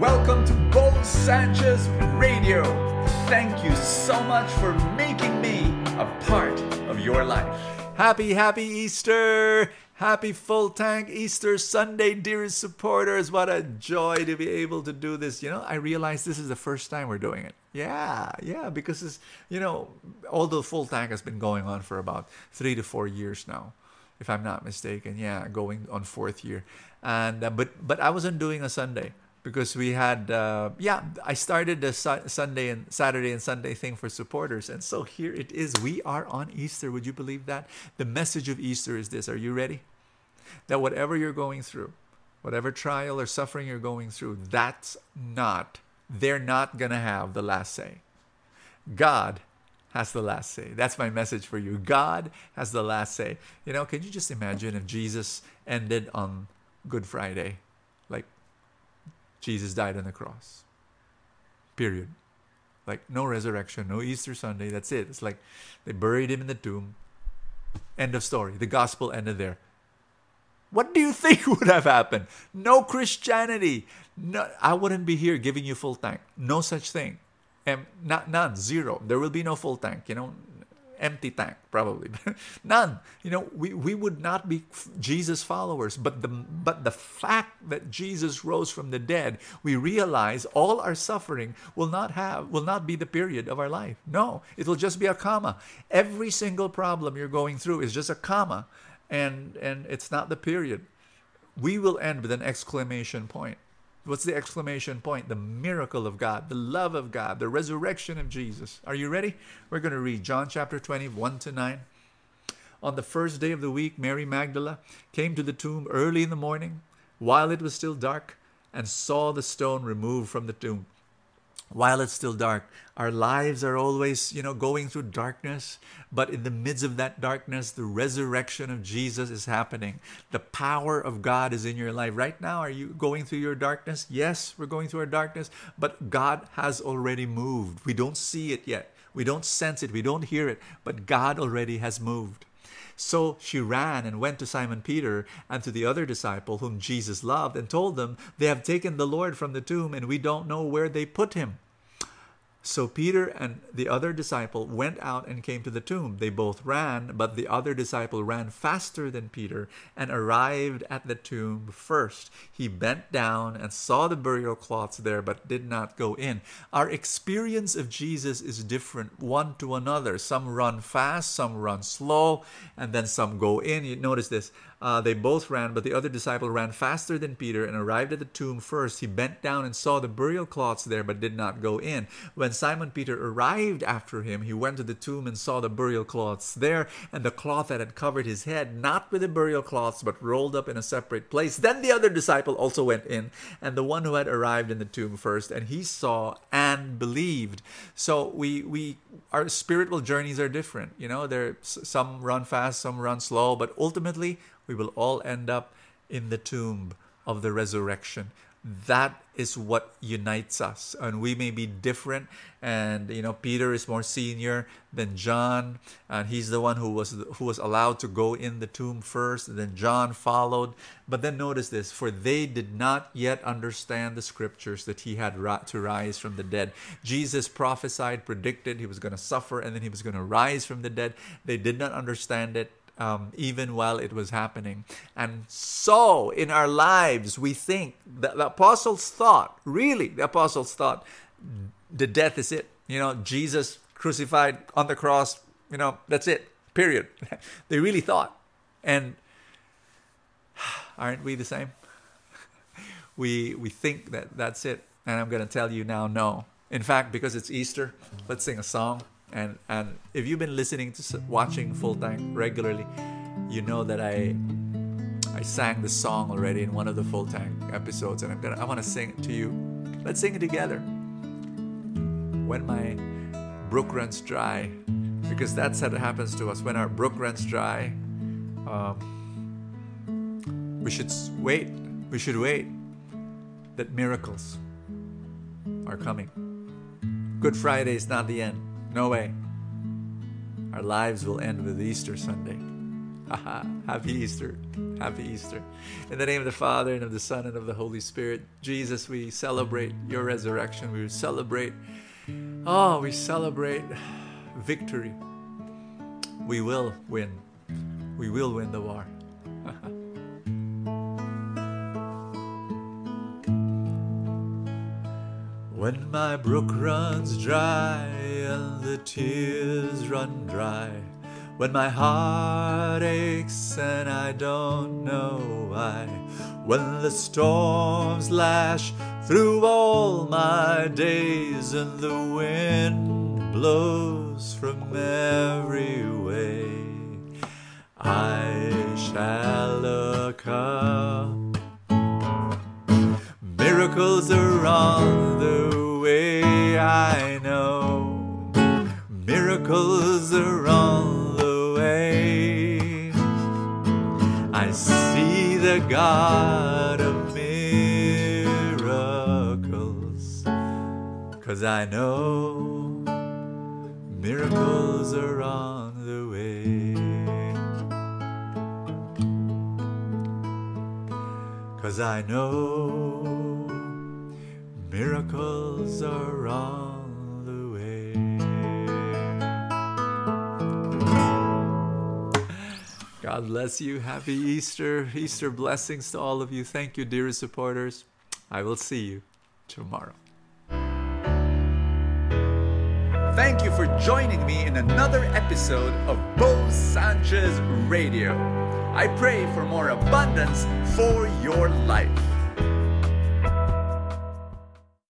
Welcome to Bo Sanchez Radio. Thank you so much for making me a part of your life. Happy, happy Easter! Happy full tank Easter Sunday, dearest supporters. What a joy to be able to do this. You know, I realize this is the first time we're doing it. Yeah, yeah, because it's, you know, although full tank has been going on for about three to four years now, if I'm not mistaken. Yeah, going on fourth year. And, uh, but, but I wasn't doing a Sunday because we had uh, yeah i started the su- sunday and saturday and sunday thing for supporters. And so here it is. We are on easter. Would you believe that? The message of easter is this. Are you ready? That whatever you're going through whatever trial or suffering you're going through that's not they're not going to have the last say. God has the last say. That's my message for you. God has the last say. You know can you just imagine if jesus ended on good friday Jesus died on the cross. Period. Like no resurrection, no Easter Sunday. That's it. It's like they buried him in the tomb. End of story. The gospel ended there. What do you think would have happened? No Christianity. No, I wouldn't be here giving you full tank. No such thing. And not none, zero. There will be no full tank. You know, empty tank probably. None. You know we, we would not be jesus followers but the but the fact that jesus rose from the dead we realize all our suffering will not have will not be the period of our life. No it will just be a comma. Every single problem you're going through is just a comma and and it's not the period. We will end with an exclamation point What's the exclamation point? The miracle of God, the love of God, the resurrection of Jesus. Are you ready? We're going to read John chapter 20, 1 to 9. On the first day of the week, Mary Magdala came to the tomb early in the morning, while it was still dark, and saw the stone removed from the tomb while it's still dark. Our lives are always, you know, going through darkness, but in the midst of that darkness, the resurrection of Jesus is happening. The power of God is in your life. Right now, are you going through your darkness? Yes, we're going through our darkness, but God has already moved. We don't see it yet. We don't sense it. We don't hear it, but God already has moved. So she ran and went to Simon Peter and to the other disciple whom Jesus loved and told them, They have taken the Lord from the tomb and we don't know where they put him. So Peter and the other disciple went out and came to the tomb. They both ran, but the other disciple ran faster than Peter and arrived at the tomb first. He bent down and saw the burial cloths there, but did not go in. Our experience of Jesus is different one to another. Some run fast, some run slow, and then some go in. You notice this. Uh, they both ran, but the other disciple ran faster than Peter and arrived at the tomb first. He bent down and saw the burial cloths there, but did not go in. When Simon Peter arrived after him, he went to the tomb and saw the burial cloths there, and the cloth that had covered his head, not with the burial cloths, but rolled up in a separate place. Then the other disciple also went in, and the one who had arrived in the tomb first, and he saw and believed. So we we our spiritual journeys are different. You know, there some run fast, some run slow, but ultimately we will all end up in the tomb of the resurrection. That is what unites us. And we may be different. And you know, Peter is more senior than John, and he's the one who was who was allowed to go in the tomb first, then John followed. But then notice this: for they did not yet understand the scriptures that he had to rise from the dead. Jesus prophesied, predicted he was going to suffer, and then he was going to rise from the dead. They did not understand it um, even while it was happening. And so in our lives, we think that the apostles thought, really, the apostles thought, the death is it. You know, Jesus crucified on the cross, you know, that's it, period. they really thought. And aren't we the same? we, we think that that's it. And I'm going to tell you now, no. In fact, because it's Easter, let's sing a song and and if you've been listening to watching full tank regularly you know that i i sang the song already in one of the full tank episodes and i'm gonna i want to sing it to you. Let's sing it together. When my brook runs dry because that's how it happens to us. When our brook runs dry um, we should wait we should wait that miracles are coming. Good friday is not the end no way. Our lives will end with Easter Sunday. Happy Easter. Happy Easter. In the name of the Father, and of the Son, and of the Holy Spirit, Jesus, we celebrate your resurrection. We celebrate, oh, we celebrate victory. We will win. We will win the war. when my brook runs dry and the tears run dry when my heart aches and I don't know why. When the storms lash through all my days and the wind blows from every way, I shall look up. Miracles are on the way, I know. Miracles are on the way. I see the God of miracles. Cause I know miracles are on the way. Cause I know miracles are on the way. God bless you. Happy Easter. Easter blessings to all of you. Thank you, dear supporters. I will see you tomorrow. Thank you for joining me in another episode of Bo Sanchez Radio. I pray for more abundance for your life.